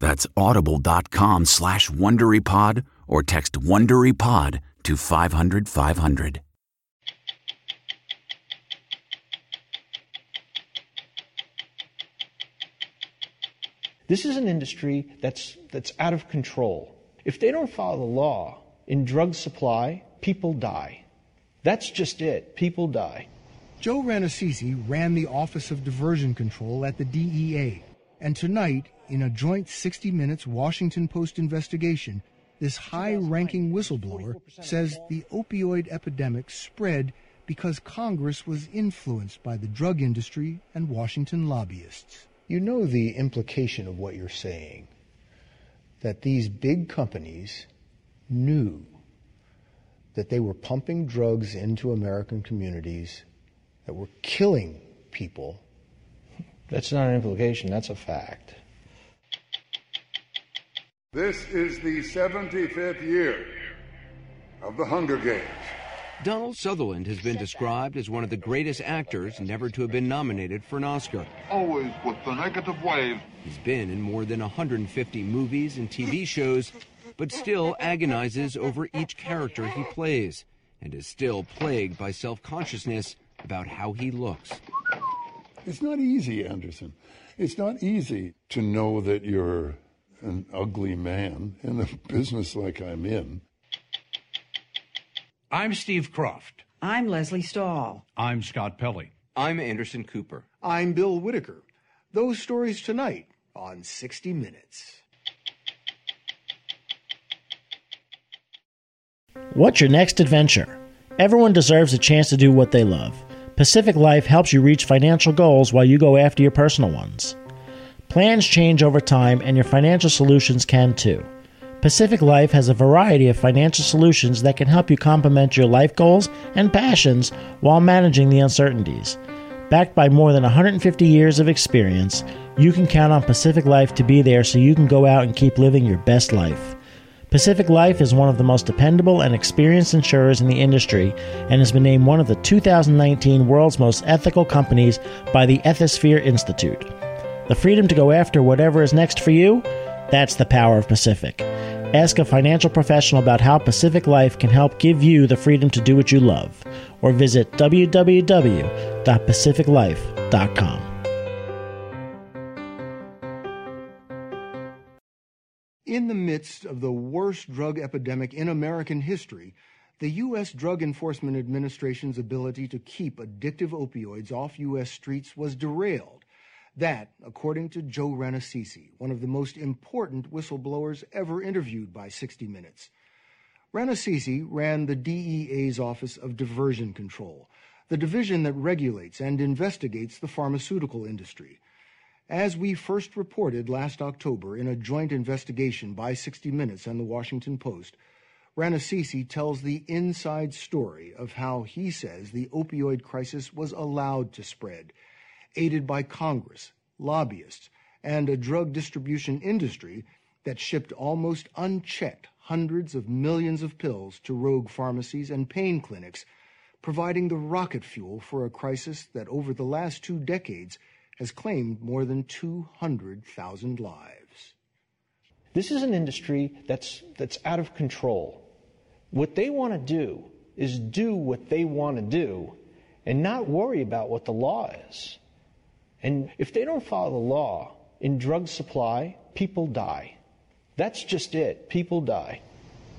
That's audible.com slash WonderyPod or text WonderyPod to 500 500. This is an industry that's, that's out of control. If they don't follow the law in drug supply, people die. That's just it. People die. Joe Rannazzisi ran the Office of Diversion Control at the DEA. And tonight, in a joint 60 Minutes Washington Post investigation, this high ranking whistleblower says the opioid epidemic spread because Congress was influenced by the drug industry and Washington lobbyists. You know the implication of what you're saying that these big companies knew that they were pumping drugs into American communities that were killing people. That's not an implication, that's a fact. This is the 75th year of the Hunger Games. Donald Sutherland has been described as one of the greatest actors never to have been nominated for an Oscar. Always with the negative wave. He's been in more than 150 movies and TV shows, but still agonizes over each character he plays and is still plagued by self consciousness about how he looks. It's not easy, Anderson. It's not easy to know that you're an ugly man in a business like I'm in. I'm Steve Kroft. I'm Lesley Stahl. I'm Scott Pelley. I'm Anderson Cooper. I'm Bill Whitaker. Those stories tonight on 60 Minutes. What's your next adventure? Everyone deserves a chance to do what they love. Pacific Life helps you reach financial goals while you go after your personal ones. Plans change over time, and your financial solutions can too. Pacific Life has a variety of financial solutions that can help you complement your life goals and passions while managing the uncertainties. Backed by more than 150 years of experience, you can count on Pacific Life to be there so you can go out and keep living your best life. Pacific Life is one of the most dependable and experienced insurers in the industry and has been named one of the 2019 world's most ethical companies by the Ethisphere Institute. The freedom to go after whatever is next for you? That's the power of Pacific. Ask a financial professional about how Pacific Life can help give you the freedom to do what you love, or visit www.pacificlife.com. In the midst of the worst drug epidemic in American history, the U.S. Drug Enforcement Administration's ability to keep addictive opioids off U.S. streets was derailed that, according to Joe Rannazzisi, one of the most important whistleblowers ever interviewed by 60 Minutes. Rannazzisi ran the DEA's Office of Diversion Control, the division that regulates and investigates the pharmaceutical industry. As we first reported last October in a joint investigation by 60 Minutes and the Washington Post, Rannazzisi tells the inside story of how he says the opioid crisis was allowed to spread, aided by Congress, lobbyists, and a drug distribution industry that shipped almost unchecked hundreds of millions of pills to rogue pharmacies and pain clinics, providing the rocket fuel for a crisis that over the last two decades has claimed more than 200,000 lives. This is an industry that's, that's out of control. What they want to do is do what they want to do and not worry about what the law is. And if they don't follow the law in drug supply, people die. That's just it. People die.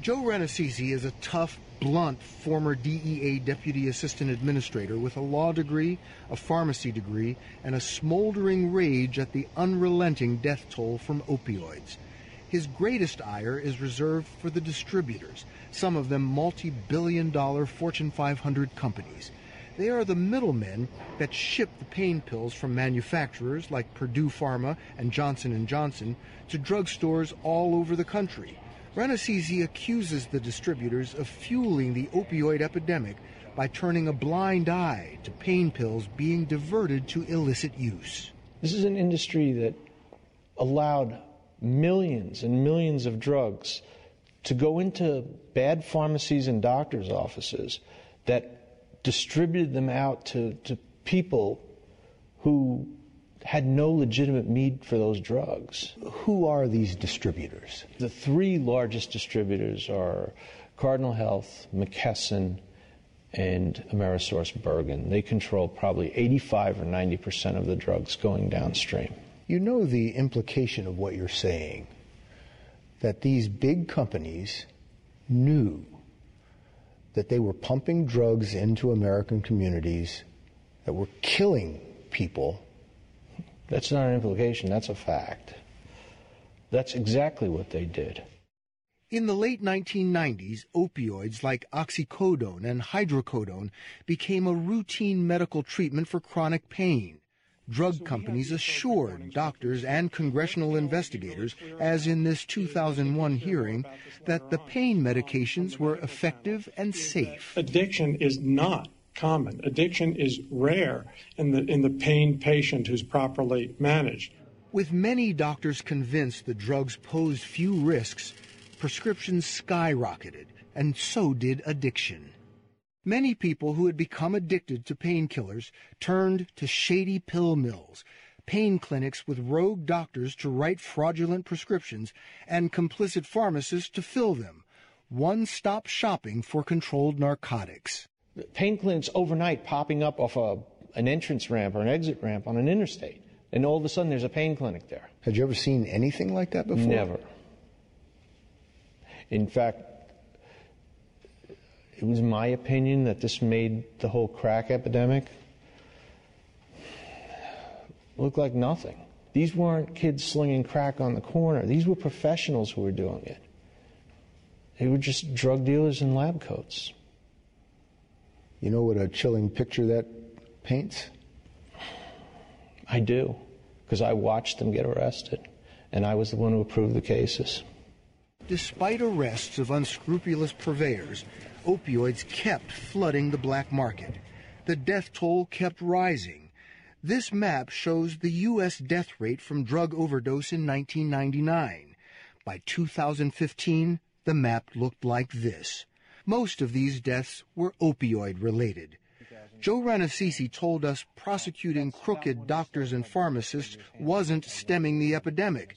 Joe Rannazzisi is a tough, blunt former DEA Deputy Assistant Administrator with a law degree, a pharmacy degree, and a smoldering rage at the unrelenting death toll from opioids. His greatest ire is reserved for the distributors, some of them multi-billion dollar Fortune 500 companies. They are the middlemen that ship the pain pills from manufacturers like Purdue Pharma and Johnson & Johnson to drugstores all over the country. Rannazzisi accuses the distributors of fueling the opioid epidemic by turning a blind eye to pain pills being diverted to illicit use. This is an industry that allowed millions and millions of drugs to go into bad pharmacies and doctors' offices that distributed them out to, to people who had no legitimate need for those drugs. Who are these distributors? The three largest distributors are Cardinal Health, McKesson, and AmerisourceBergen. They control probably 85 or 90 percent of the drugs going downstream. You know the implication of what you're saying that these big companies knew that they were pumping drugs into American communities that were killing people that's not an implication, that's a fact. That's exactly what they did. In the late 1990s, opioids like oxycodone and hydrocodone became a routine medical treatment for chronic pain. Drug companies assured doctors and congressional investigators, as in this 2001 hearing, that the pain medications were effective and safe. Addiction is not common. Addiction is rare in the, in the pain patient who's properly managed. With many doctors convinced the drugs posed few risks, prescriptions skyrocketed, and so did addiction. Many people who had become addicted to painkillers turned to shady pill mills, pain clinics with rogue doctors to write fraudulent prescriptions, and complicit pharmacists to fill them. One stop shopping for controlled narcotics pain clinics overnight popping up off a, an entrance ramp or an exit ramp on an interstate. And all of a sudden there's a pain clinic there. Had you ever seen anything like that before? Never. In fact, it was my opinion that this made the whole crack epidemic look like nothing. These weren't kids slinging crack on the corner. These were professionals who were doing it. They were just drug dealers in lab coats. You know what a chilling picture that paints? I do, because I watched them get arrested, and I was the one who approved the cases. Despite arrests of unscrupulous purveyors, opioids kept flooding the black market. The death toll kept rising. This map shows the U.S. death rate from drug overdose in 1999. By 2015, the map looked like this. Most of these deaths were opioid related. Joe Rannazzisi told us prosecuting crooked doctors and pharmacists wasn't stemming the epidemic.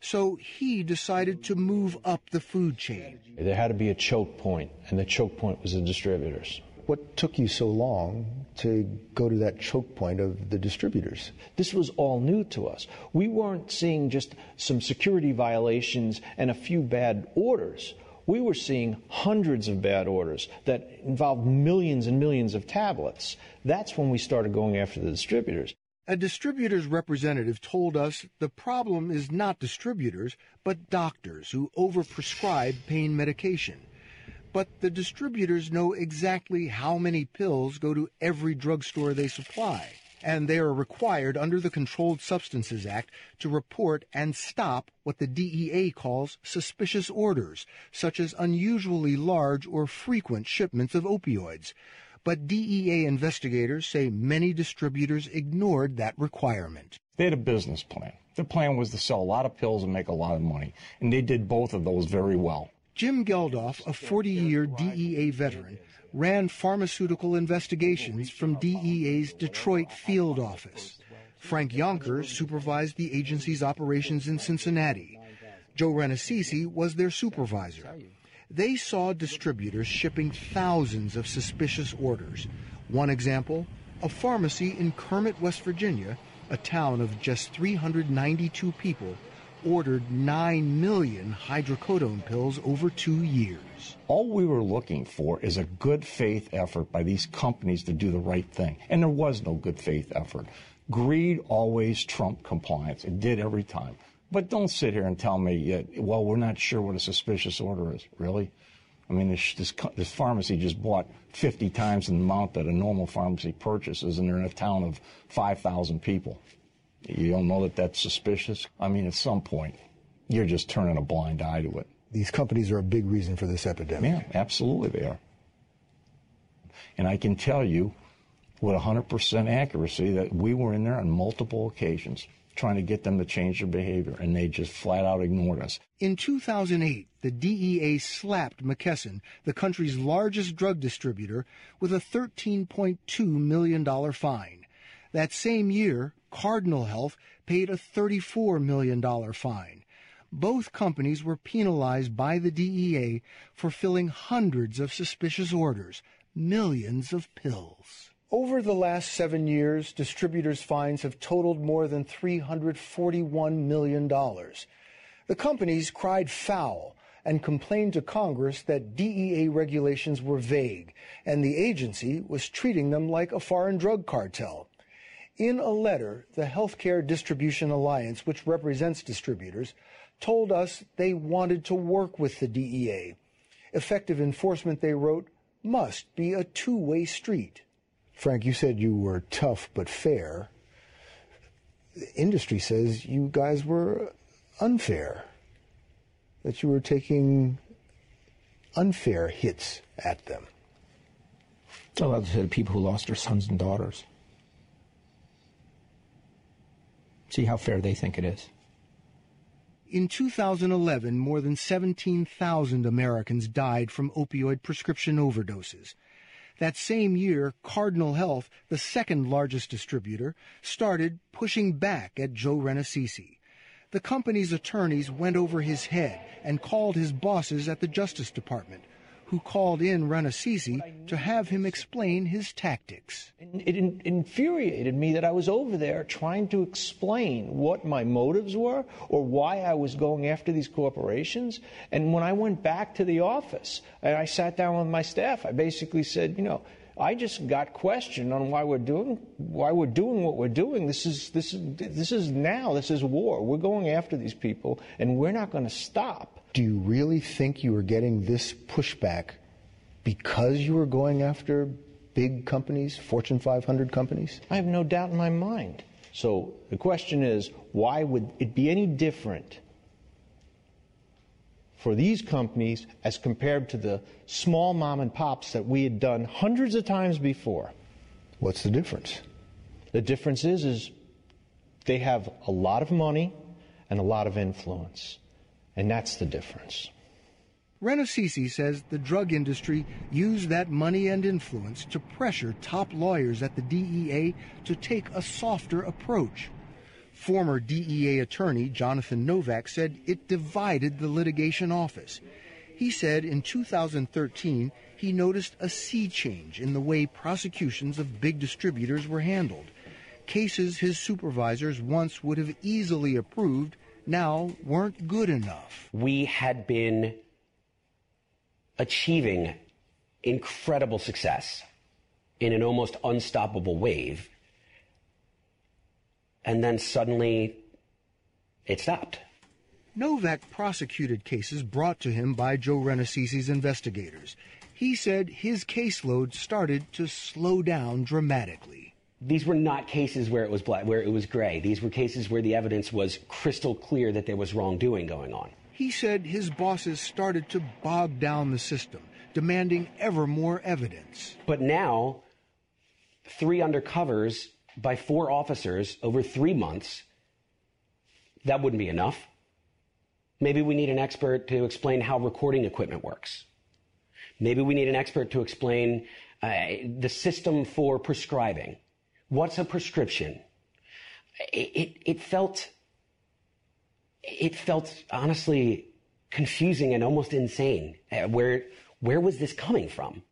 So he decided to move up the food chain. There had to be a choke point, and the choke point was the distributors. What took you so long to go to that choke point of the distributors? This was all new to us. We weren't seeing just some security violations and a few bad orders we were seeing hundreds of bad orders that involved millions and millions of tablets. That's when we started going after the distributors. A distributor's representative told us the problem is not distributors, but doctors who overprescribe pain medication. But the distributors know exactly how many pills go to every drugstore they supply and they are required under the Controlled Substances Act to report and stop what the DEA calls suspicious orders, such as unusually large or frequent shipments of opioids. But DEA investigators say many distributors ignored that requirement. They had a business plan. Their plan was to sell a lot of pills and make a lot of money, and they did both of those very well. Jim Geldhof, a 40 year DEA veteran, ran pharmaceutical investigations from DEA's Detroit field office. Frank Yonkers supervised the agency's operations in Cincinnati. Joe Rannazzisi was their supervisor. They saw distributors shipping thousands of suspicious orders. One example, a pharmacy in Kermit, West Virginia, a town of just 392 people, ordered 9 million hydrocodone pills over two years. All we were looking for is a good faith effort by these companies to do the right thing. And there was no good faith effort. Greed always trumped compliance. It did every time. But don't sit here and tell me, yet well, we're not sure what a suspicious order is. Really? I mean, this, this, this, pharmacy just bought 50 times the amount that a normal pharmacy purchases, and they're in a town of 5,000 people. You don't know that that's suspicious? I mean, at some point, you're just turning a blind eye to it. These companies are a big reason for this epidemic. Yeah, absolutely they are. And I can tell you with 100% accuracy that we were in there on multiple occasions trying to get them to change their behavior, and they just flat out ignored us. In 2008, the DEA slapped McKesson, the country's largest drug distributor, with a $13.2 million fine. That same year, Cardinal Health paid a $34 million fine. Both companies were penalized by the DEA for filling hundreds of suspicious orders, millions of pills. Over the last seven years, distributors' fines have totaled more than $341 million. The companies cried foul and complained to Congress that DEA regulations were vague and the agency was treating them like a foreign drug cartel. In a letter, the Healthcare Distribution Alliance, which represents distributors, told us they wanted to work with the DEA. Effective enforcement, they wrote, must be a two way street. Frank, you said you were tough but fair. The industry says you guys were unfair, that you were taking unfair hits at them. Well, that's the people who lost their sons and daughters. See how fair they think it is. In 2011, more than 17,000 Americans died from opioid prescription overdoses. That same year, Cardinal Health, the second largest distributor, started pushing back at Joe Rannazzisi. The company's attorneys went over his head and called his bosses at the Justice Department, who called in Rannazzisi to have him explain his tactics. It infuriated me that I was over there trying to explain what my motives were or why I was going after these corporations. And when I went back to the office and I sat down with my staff, I basically said, you know, I just got questioned on why we're doing why we're doing what we're doing. This is this is this is now. This is war. We're going after these people, and we're not going to stop. Do you really think you were getting this pushback because you were going after big companies, Fortune 500 companies? I have no doubt in my mind. So the question is, why would it be any different for these companies as compared to the small mom and pops that we had done hundreds of times before? What's the difference? The difference is, is they have a lot of money and a lot of influence. And that's the difference. Rannazzisi says the drug industry used that money and influence to pressure top lawyers at the DEA to take a softer approach. Former DEA attorney Jonathan Novak said it divided the litigation office. He said in 2013 he noticed a sea change in the way prosecutions of big distributors were handled. Cases his supervisors once would have easily approved now weren't good enough. We had been achieving incredible success in an almost unstoppable wave. And then suddenly it stopped. Novak prosecuted cases brought to him by Joe Rannazzisi's investigators. He said his caseload started to slow down dramatically. These were not cases where it was black, where it was gray. These were cases where the evidence was crystal clear that there was wrongdoing going on. He said his bosses started to bog down the system, demanding ever more evidence. But now, three undercovers by four officers over three months, that wouldn't be enough. Maybe we need an expert to explain how recording equipment works. Maybe we need an expert to explain uh, the system for prescribing. What's a prescription? It, it, it felt, it felt honestly confusing and almost insane. Uh, where, where was this coming from?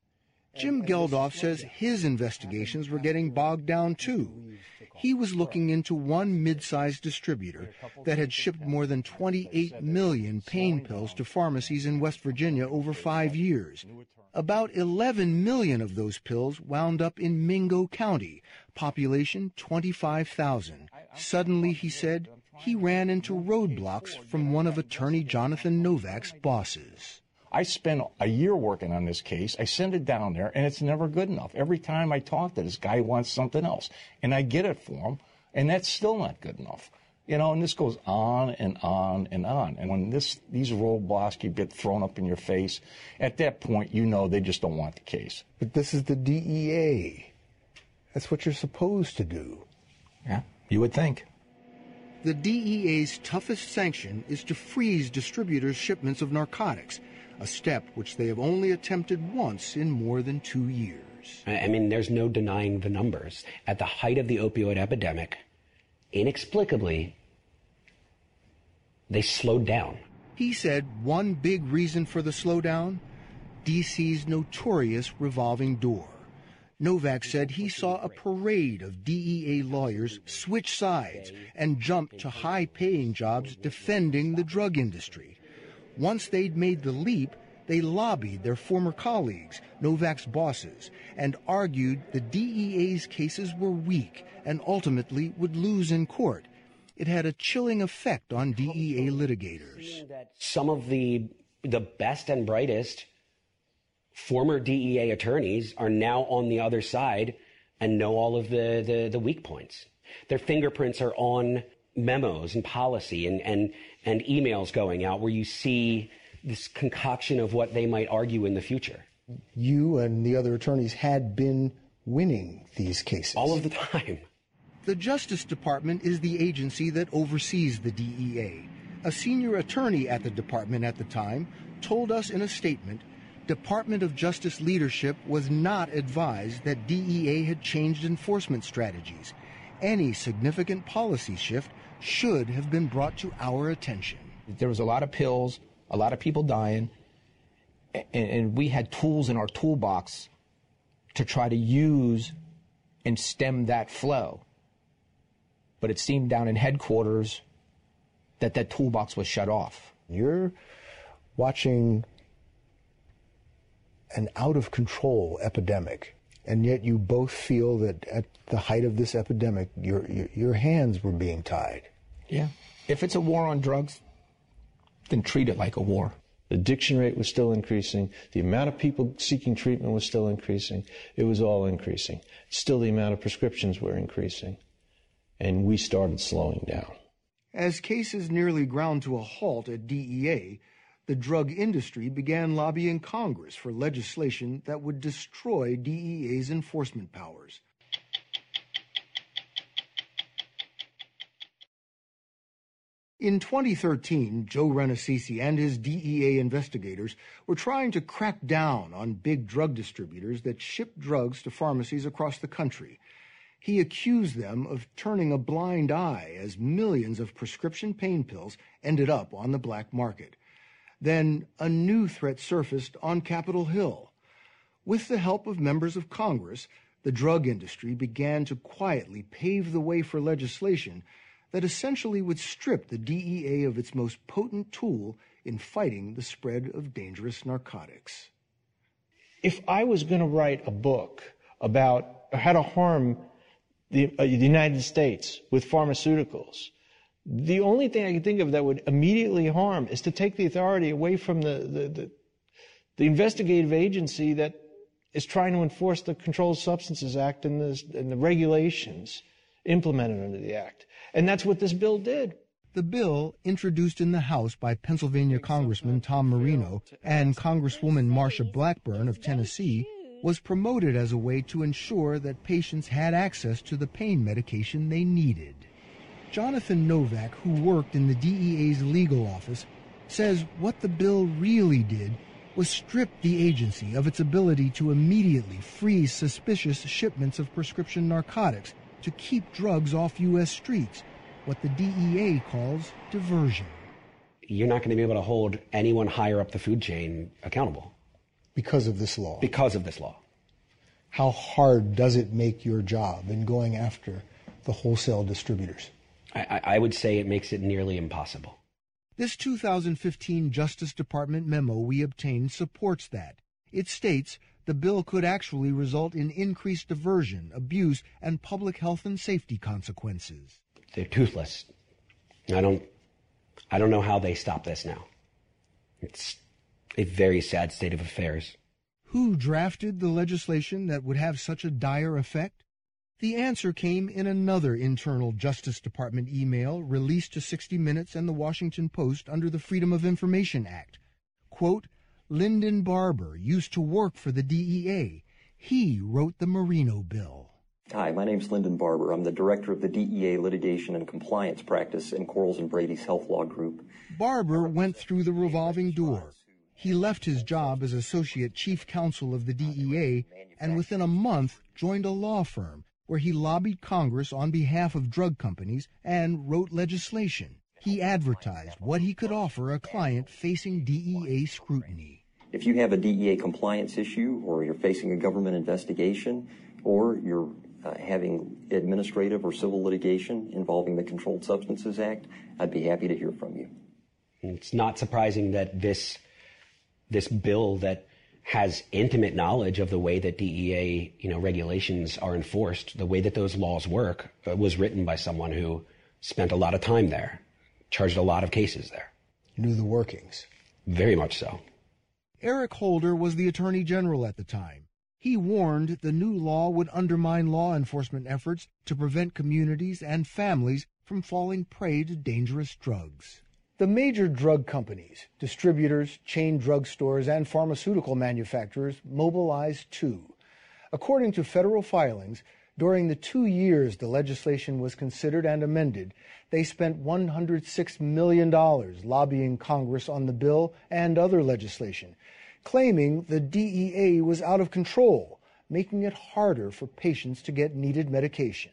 Jim Geldhof says his investigations were getting bogged down too. He was looking into one mid-sized distributor that had shipped more than 28 million pain pills to pharmacies in West Virginia over five years. About 11 million of those pills wound up in Mingo County, population 25,000. Suddenly, he said, he ran into roadblocks from one of attorney Jonathan Novak's bosses. I spent a year working on this case. I send it down there, and it's never good enough. Every time I talk to this guy, he wants something else, and I get it for him, and that's still not good enough. You know, and this goes on and on and on. And when this these roadblocks keep get thrown up in your face, at that point, you know they just don't want the case. But this is the DEA. That's what you're supposed to do. Yeah, you would think. The DEA's toughest sanction is to freeze distributors' shipments of narcotics a step which they have only attempted once in more than two years. I mean, there's no denying the numbers. At the height of the opioid epidemic, inexplicably, they slowed down. He said one big reason for the slowdown DC's notorious revolving door. Novak said he saw a parade of DEA lawyers switch sides and jump to high paying jobs defending the drug industry. Once they'd made the leap, they lobbied their former colleagues, Novak's bosses, and argued the DEA's cases were weak and ultimately would lose in court. It had a chilling effect on DEA litigators. Some of the the best and brightest former DEA attorneys are now on the other side and know all of the, the, the weak points. Their fingerprints are on memos and policy and, and and emails going out where you see this concoction of what they might argue in the future. You and the other attorneys had been winning these cases. All of the time. The Justice Department is the agency that oversees the DEA. A senior attorney at the department at the time told us in a statement Department of Justice leadership was not advised that DEA had changed enforcement strategies. Any significant policy shift should have been brought to our attention. There was a lot of pills, a lot of people dying, and, and we had tools in our toolbox to try to use and stem that flow. But it seemed down in headquarters that that toolbox was shut off. You're watching an out of control epidemic, and yet you both feel that at the height of this epidemic, your, your, your hands were being tied. Yeah. If it's a war on drugs, then treat it like a war. The addiction rate was still increasing. The amount of people seeking treatment was still increasing. It was all increasing. Still, the amount of prescriptions were increasing. And we started slowing down. As cases nearly ground to a halt at DEA, the drug industry began lobbying Congress for legislation that would destroy DEA's enforcement powers. In 2013, Joe Rannazzisi and his DEA investigators were trying to crack down on big drug distributors that ship drugs to pharmacies across the country. He accused them of turning a blind eye as millions of prescription pain pills ended up on the black market. Then a new threat surfaced on Capitol Hill. With the help of members of Congress, the drug industry began to quietly pave the way for legislation that essentially would strip the DEA of its most potent tool in fighting the spread of dangerous narcotics. If I was going to write a book about how to harm the, uh, the United States with pharmaceuticals, the only thing I could think of that would immediately harm is to take the authority away from the, the, the, the investigative agency that is trying to enforce the Controlled Substances Act and the, and the regulations implemented under the Act. And that's what this bill did. The bill, introduced in the House by Pennsylvania Congressman Tom Marino and Congresswoman Marsha Blackburn of Tennessee, was promoted as a way to ensure that patients had access to the pain medication they needed. Jonathan Novak, who worked in the DEA's legal office, says what the bill really did was strip the agency of its ability to immediately freeze suspicious shipments of prescription narcotics to keep drugs off U.S. streets, what the DEA calls diversion. You're not going to be able to hold anyone higher up the food chain accountable. Because of this law? Because of this law. How hard does it make your job in going after the wholesale distributors? I, I would say it makes it nearly impossible. This 2015 Justice Department memo we obtained supports that. It states the bill could actually result in increased diversion, abuse, and public health and safety consequences. They're toothless. I don't I don't know how they stop this now. It's a very sad state of affairs. Who drafted the legislation that would have such a dire effect? The answer came in another internal Justice Department email released to 60 Minutes and the Washington Post under the Freedom of Information Act. Quote, Linden Barber used to work for the DEA. He wrote the Marino bill. Hi, my name is Linden Barber. I'm the director of the DEA Litigation and Compliance Practice in Quarles and Brady's Health Law Group. Barber went through the revolving door. He left his job as associate chief counsel of the DEA and within a month joined a law firm where he lobbied Congress on behalf of drug companies and wrote legislation. He advertised what he could offer a client facing DEA scrutiny. If you have a DEA compliance issue, or you're facing a government investigation, or you're uh, having administrative or civil litigation involving the Controlled Substances Act, I'd be happy to hear from you. It's not surprising that this this bill that has intimate knowledge of the way that DEA, you know, regulations are enforced, the way that those laws work, uh, was written by someone who spent a lot of time there, charged a lot of cases there. Knew the workings. Very much so. Eric Holder was the Attorney General at the time. He warned the new law would undermine law enforcement efforts to prevent communities and families from falling prey to dangerous drugs. The major drug companies, distributors, chain drug stores, and pharmaceutical manufacturers mobilized too. According to federal filings, during the two years the legislation was considered and amended, they spent $106 million lobbying Congress on the bill and other legislation, claiming the DEA was out of control, making it harder for patients to get needed medication.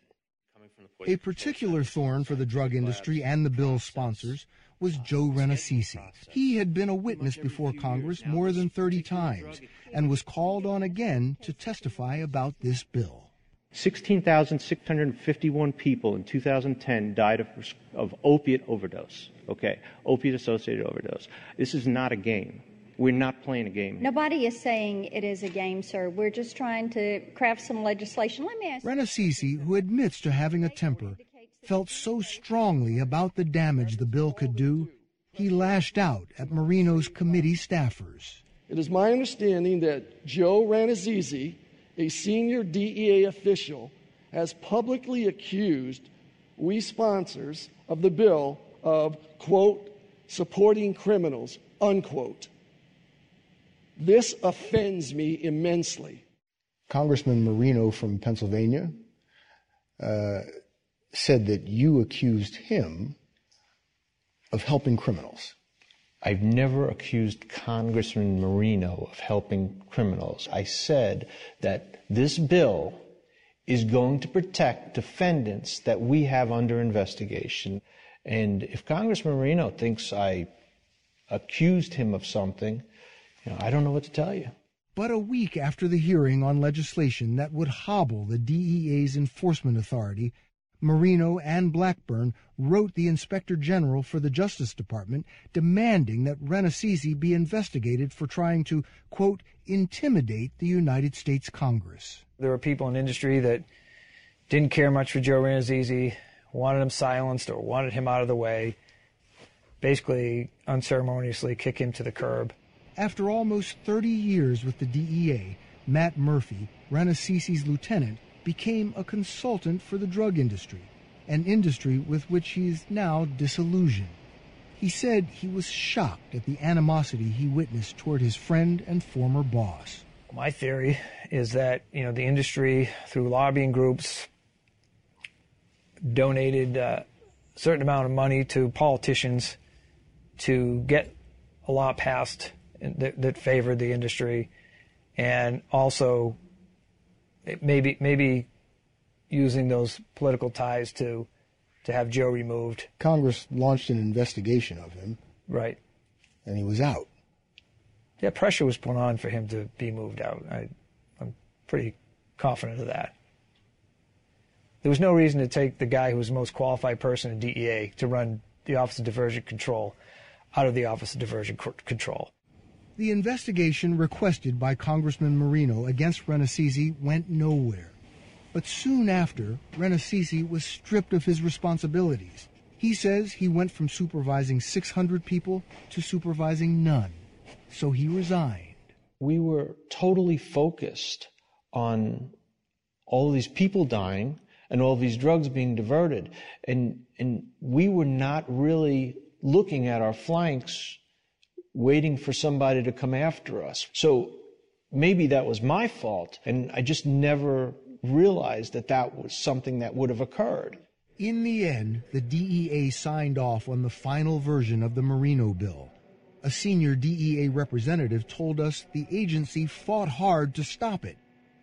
A particular thorn for the drug industry and the bill's sponsors was Joe Rannazzisi. He had been a witness before Congress more than 30 times and was called on again to testify about this bill. 16,651 people in 2010 died of, of opiate overdose. Okay, opiate associated overdose. This is not a game. We're not playing a game. Here. Nobody is saying it is a game, sir. We're just trying to craft some legislation. Let me ask Rannazzisi, who admits to having a temper, felt so strongly about the damage the bill could do, he lashed out at Marino's committee staffers. It is my understanding that Joe Rannazzisi, a senior DEA official, has publicly accused we sponsors of the bill of, quote, supporting criminals, unquote. This offends me immensely. Congressman Marino from Pennsylvania uh, said that you accused him of helping criminals. I've never accused Congressman Marino of helping criminals. I said that this bill is going to protect defendants that we have under investigation. And if Congressman Marino thinks I accused him of something, you know, I don't know what to tell you. But a week after the hearing on legislation that would hobble the DEA's enforcement authority, Marino and Blackburn wrote the Inspector General for the Justice Department demanding that Rannazzisi be investigated for trying to, quote, intimidate the United States Congress. There were people in industry that didn't care much for Joe Rannazzisi, wanted him silenced or wanted him out of the way, basically unceremoniously kick him to the curb. After almost 30 years with the DEA, Matt Murphy, Rannazzisi's lieutenant, became a consultant for the drug industry, an industry with which he is now disillusioned. He said he was shocked at the animosity he witnessed toward his friend and former boss. My theory is that you know the industry, through lobbying groups, donated uh, a certain amount of money to politicians to get a law passed that, that favored the industry, and also maybe maybe using those political ties to to have Joe removed. Congress launched an investigation of him. Right. And he was out. Yeah, pressure was put on for him to be moved out. I, I'm pretty confident of that. There was no reason to take the guy who was the most qualified person in DEA to run the Office of Diversion Control out of the Office of Diversion Control. The investigation requested by Congressman Marino against Rannazzisi went nowhere. But soon after, Rannazzisi was stripped of his responsibilities. He says he went from supervising 600 people to supervising none. So he resigned. We were totally focused on all these people dying and all these drugs being diverted. And, and we were not really looking at our flanks, waiting for somebody to come after us. So maybe that was my fault. And I just never realized that that was something that would have occurred. In the end, the DEA signed off on the final version of the Marino bill. A senior DEA representative told us the agency fought hard to stop it,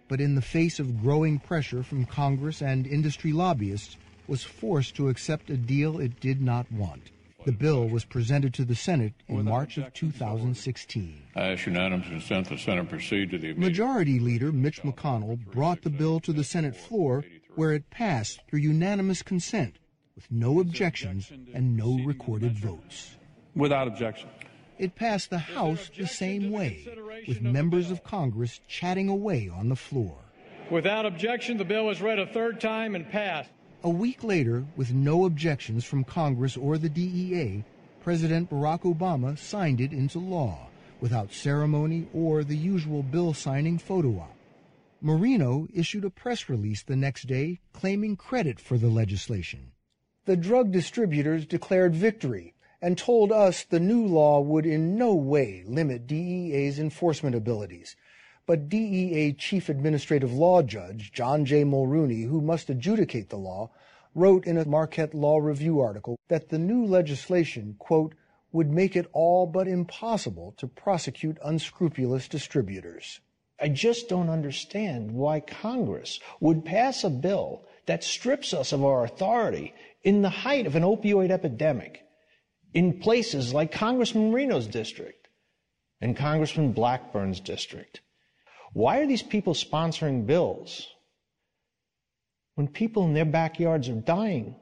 but in the face of growing pressure from Congress and industry lobbyists, was forced to accept a deal it did not want. The bill was presented to the Senate in March of 2016. I ask unanimous consent the Senate proceed to the Majority Leader Mitch McConnell brought the bill to the Senate floor where it passed through unanimous consent with no objections and no recorded votes. Without objection. It passed the House the same way, with members of Congress chatting away on the floor. Without objection, the bill was read a third time and passed. A week later, with no objections from Congress or the DEA, President Barack Obama signed it into law without ceremony or the usual bill signing photo op. Marino issued a press release the next day claiming credit for the legislation. The drug distributors declared victory and told us the new law would in no way limit DEA's enforcement abilities but DEA Chief Administrative Law Judge John J. Mulrooney, who must adjudicate the law, wrote in a Marquette Law Review article that the new legislation, quote, would make it all but impossible to prosecute unscrupulous distributors. I just don't understand why Congress would pass a bill that strips us of our authority in the height of an opioid epidemic in places like Congressman Marino's district and Congressman Blackburn's district. Why are these people sponsoring bills when people in their backyards are dying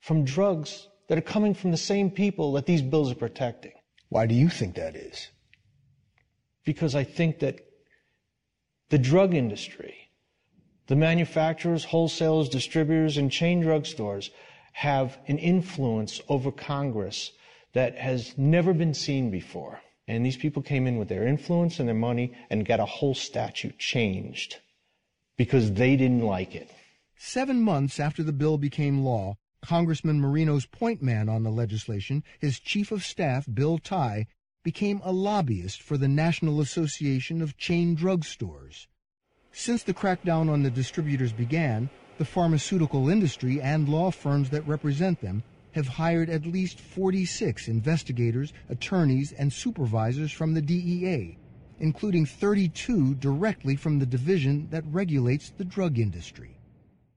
from drugs that are coming from the same people that these bills are protecting? Why do you think that is? Because I think that the drug industry, the manufacturers, wholesalers, distributors, and chain drugstores have an influence over Congress that has never been seen before. And these people came in with their influence and their money and got a whole statute changed because they didn't like it. Seven months after the bill became law, Congressman Marino's point man on the legislation, his chief of staff, Bill Tighe, became a lobbyist for the National Association of Chain Drug Stores. Since the crackdown on the distributors began, the pharmaceutical industry and law firms that represent them have hired at least 46 investigators, attorneys, and supervisors from the DEA, including 32 directly from the division that regulates the drug industry.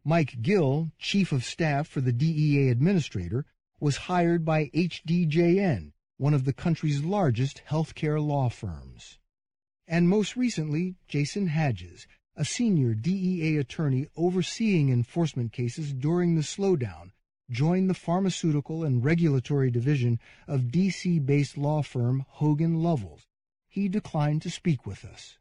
Mike Gill, chief of staff for the DEA administrator, was hired by HDJN, one of the country's largest healthcare law firms. And most recently, Jason Hadges, a senior DEA attorney overseeing enforcement cases during the slowdown joined the pharmaceutical and regulatory division of D.C.-based law firm Hogan Lovells. He declined to speak with us.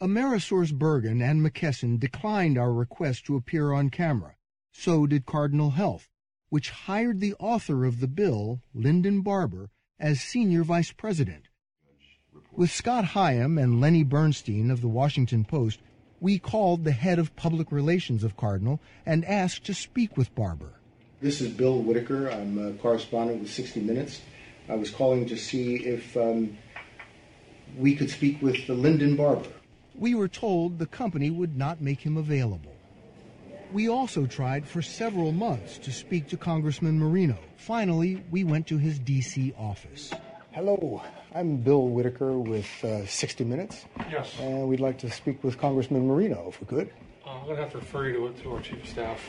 AmerisourceBergen and McKesson declined our request to appear on camera. So did Cardinal Health, which hired the author of the bill, Linden Barber, as senior vice president. With Scott Higham and Lenny Bernstein of the Washington Post, we called the head of public relations of Cardinal and asked to speak with Barber. This is Bill Whitaker. I'm a correspondent with 60 Minutes. I was calling to see if um, we could speak with the Linden Barber. We were told the company would not make him available. We also tried for several months to speak to Congressman Marino. Finally, we went to his D.C. office. Hello, I'm Bill Whitaker with uh, 60 Minutes. Yes. And we'd like to speak with Congressman Marino, if we could. Uh, I'm going to have to refer you to, to our chief of staff.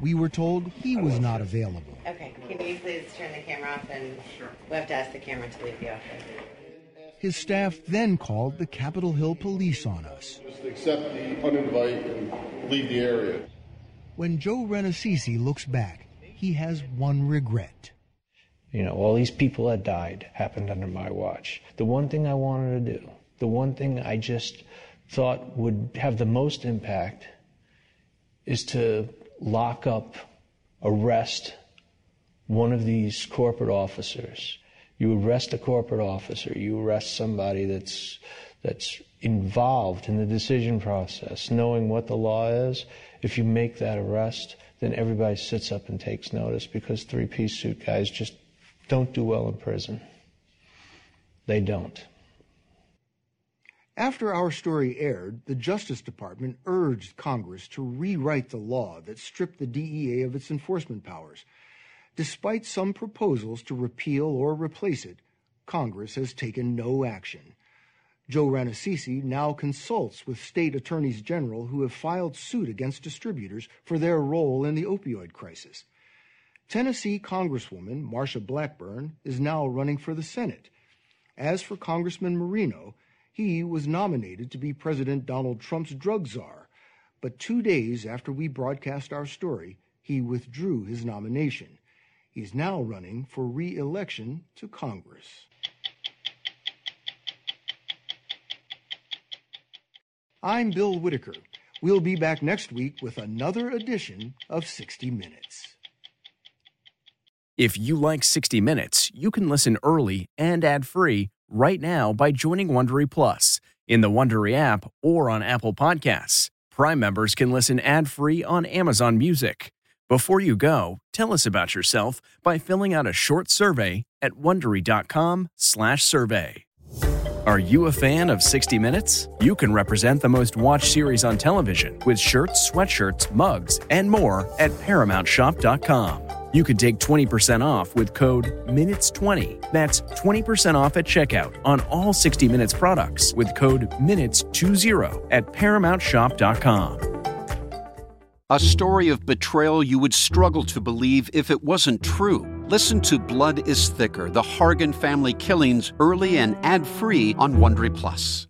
We were told he was not available. Okay, can you please turn the camera off and we'll have to ask the camera to leave the office. His staff then called the Capitol Hill police on us. Just accept the uninvite and leave the area. When Joe Rannazzisi looks back, he has one regret. You know, all these people that died happened under my watch. The one thing I wanted to do, the one thing I just thought would have the most impact is to lock up, arrest one of these corporate officers. You arrest a corporate officer, you arrest somebody that's that's involved in the decision process, knowing what the law is. If you make that arrest, then everybody sits up and takes notice because three piece suit guys just don't do well in prison. They don't. After our story aired, the Justice Department urged Congress to rewrite the law that stripped the DEA of its enforcement powers. Despite some proposals to repeal or replace it, Congress has taken no action. Joe Rannazzisi now consults with state attorneys general who have filed suit against distributors for their role in the opioid crisis. Tennessee Congresswoman Marsha Blackburn is now running for the Senate. As for Congressman Marino, he was nominated to be President Donald Trump's drug czar, but two days after we broadcast our story, he withdrew his nomination. He's now running for re election to Congress. I'm Bill Whitaker. We'll be back next week with another edition of 60 Minutes. If you like 60 Minutes, you can listen early and ad-free right now by joining Wondery Plus in the Wondery app or on Apple Podcasts. Prime members can listen ad-free on Amazon Music. Before you go, tell us about yourself by filling out a short survey at wondery.com/survey. Are you a fan of 60 Minutes? You can represent the most watched series on television with shirts, sweatshirts, mugs, and more at ParamountShop.com. You can take 20% off with code MINUTES20. That's 20% off at checkout on all 60 Minutes products with code MINUTES20 at ParamountShop.com. A story of betrayal you would struggle to believe if it wasn't true. Listen to Blood is Thicker The Hargan Family Killings early and ad free on Wondery Plus.